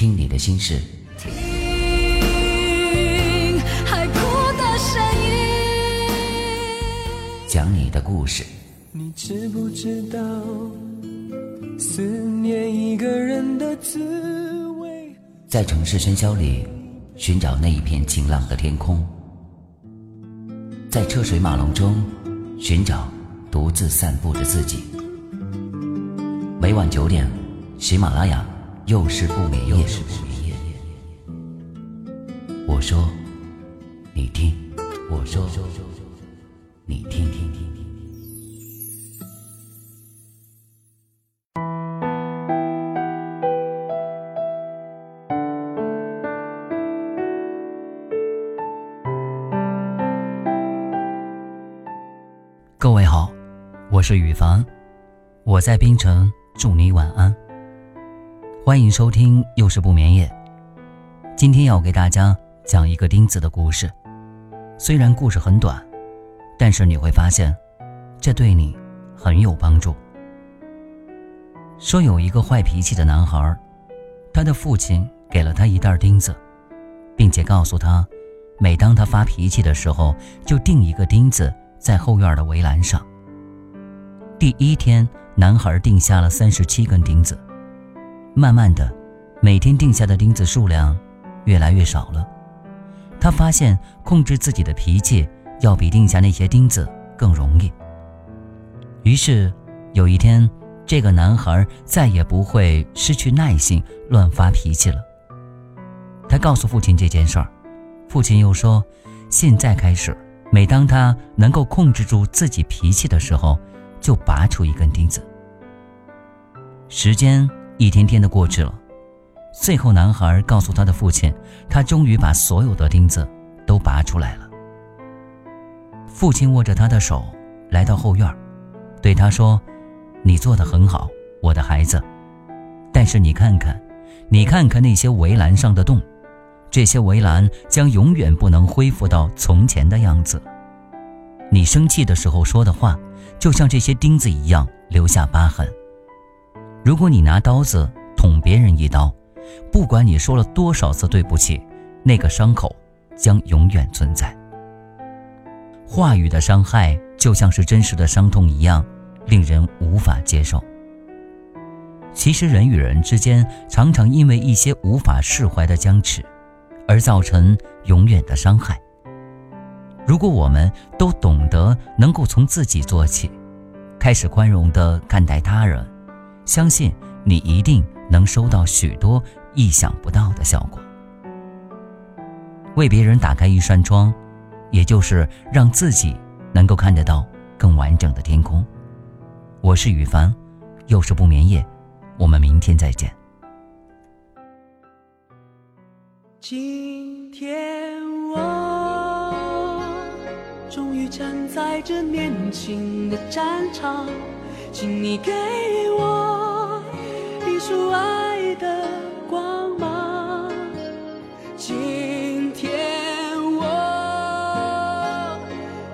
听你的心事。听海哭的声音。讲你的故事。你知不知道思念一个人的滋味？在城市喧嚣里寻找那一片晴朗的天空，在车水马龙中寻找独自散步的自己。每晚九点，喜马拉雅又是不眠夜。我说，你听；我说，你听。听。各位好，我是雨凡，我在槟城，祝你晚安。欢迎收听又是不眠夜。今天要给大家讲一个钉子的故事，虽然故事很短，但是你会发现，这对你很有帮助。说有一个坏脾气的男孩，他的父亲给了他一袋钉子，并且告诉他，每当他发脾气的时候，就钉一个钉子。在后院的围栏上。第一天，男孩定下了三十七根钉子。慢慢的，每天定下的钉子数量越来越少了。他发现控制自己的脾气要比定下那些钉子更容易。于是，有一天，这个男孩再也不会失去耐性乱发脾气了。他告诉父亲这件事儿，父亲又说：“现在开始。”每当他能够控制住自己脾气的时候，就拔出一根钉子。时间一天天的过去了，最后男孩告诉他的父亲，他终于把所有的钉子都拔出来了。父亲握着他的手来到后院，对他说：“你做的很好，我的孩子。但是你看看，你看看那些围栏上的洞。”这些围栏将永远不能恢复到从前的样子。你生气的时候说的话，就像这些钉子一样留下疤痕。如果你拿刀子捅别人一刀，不管你说了多少次对不起，那个伤口将永远存在。话语的伤害就像是真实的伤痛一样，令人无法接受。其实人与人之间常常因为一些无法释怀的僵持。而造成永远的伤害。如果我们都懂得能够从自己做起，开始宽容地看待他人，相信你一定能收到许多意想不到的效果。为别人打开一扇窗，也就是让自己能够看得到更完整的天空。我是雨凡，又是不眠夜，我们明天再见。今天我终于站在这年轻的战场，请你给我一束爱的光芒。今天我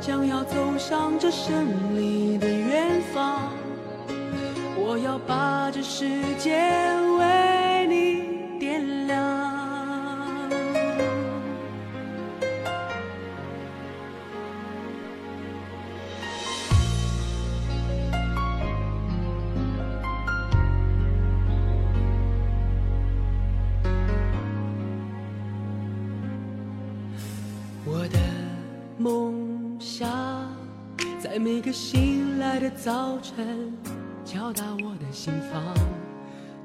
将要走向这胜利的远方，我要把这世界为。梦想在每个醒来的早晨敲打我的心房，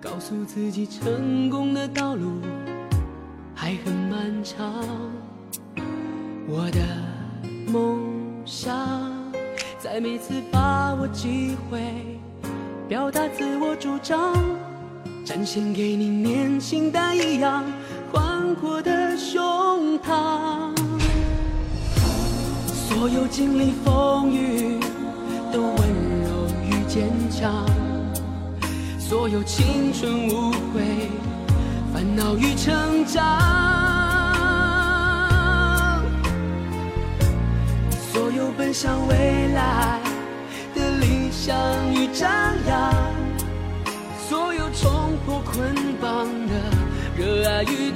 告诉自己成功的道路还很漫长。我的梦想在每次把握机会表达自我主张，展现给你年轻但一样宽阔的胸膛。所有经历风雨的温柔与坚强，所有青春无悔、烦恼与成长，所有奔向未来的理想与张扬，所有冲破捆绑的热。爱与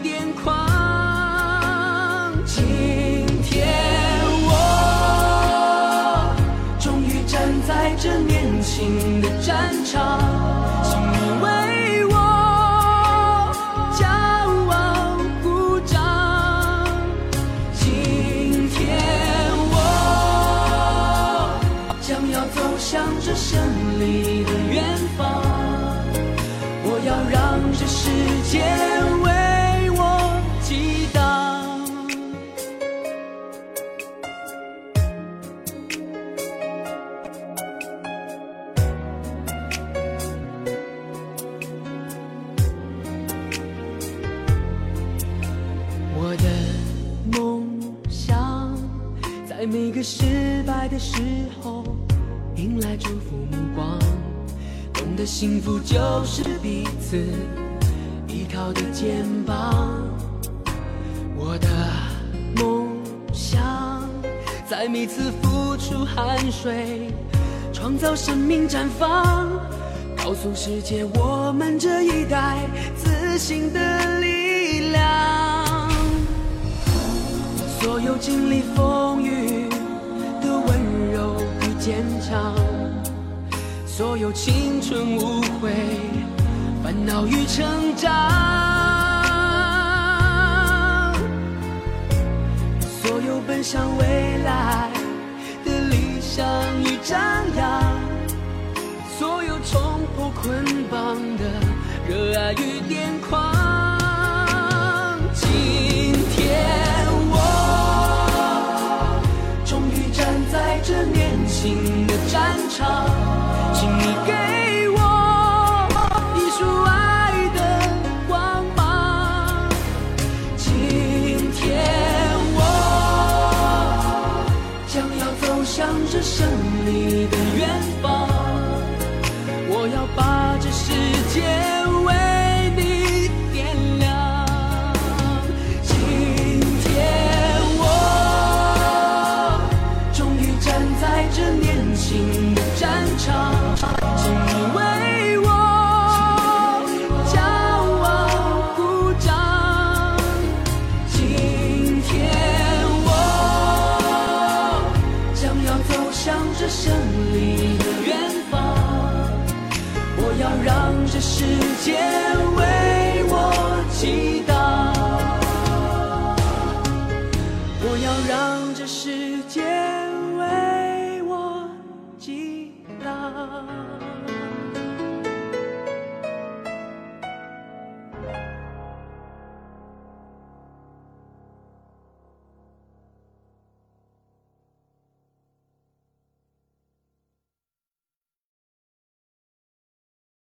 在这年轻的战场，请你为我骄傲鼓掌。今天我将要走向这胜利的远方。我要让这世界失败的时候，迎来祝福目光。懂得幸福就是彼此依靠的肩膀。我的梦想，在每次付出汗水，创造生命绽放，告诉世界我们这一代自信的力量。所有经历风雨坚强。所有青春无悔，烦恼与成长，所有奔向未来的理想与张扬，所有冲破捆绑的热爱与癫狂。新的战场请你给我一束爱的光芒。今天我将要走向这胜利的远方我要把这世界为我要让这世界为我祈祷，我要让这世界为我祈祷。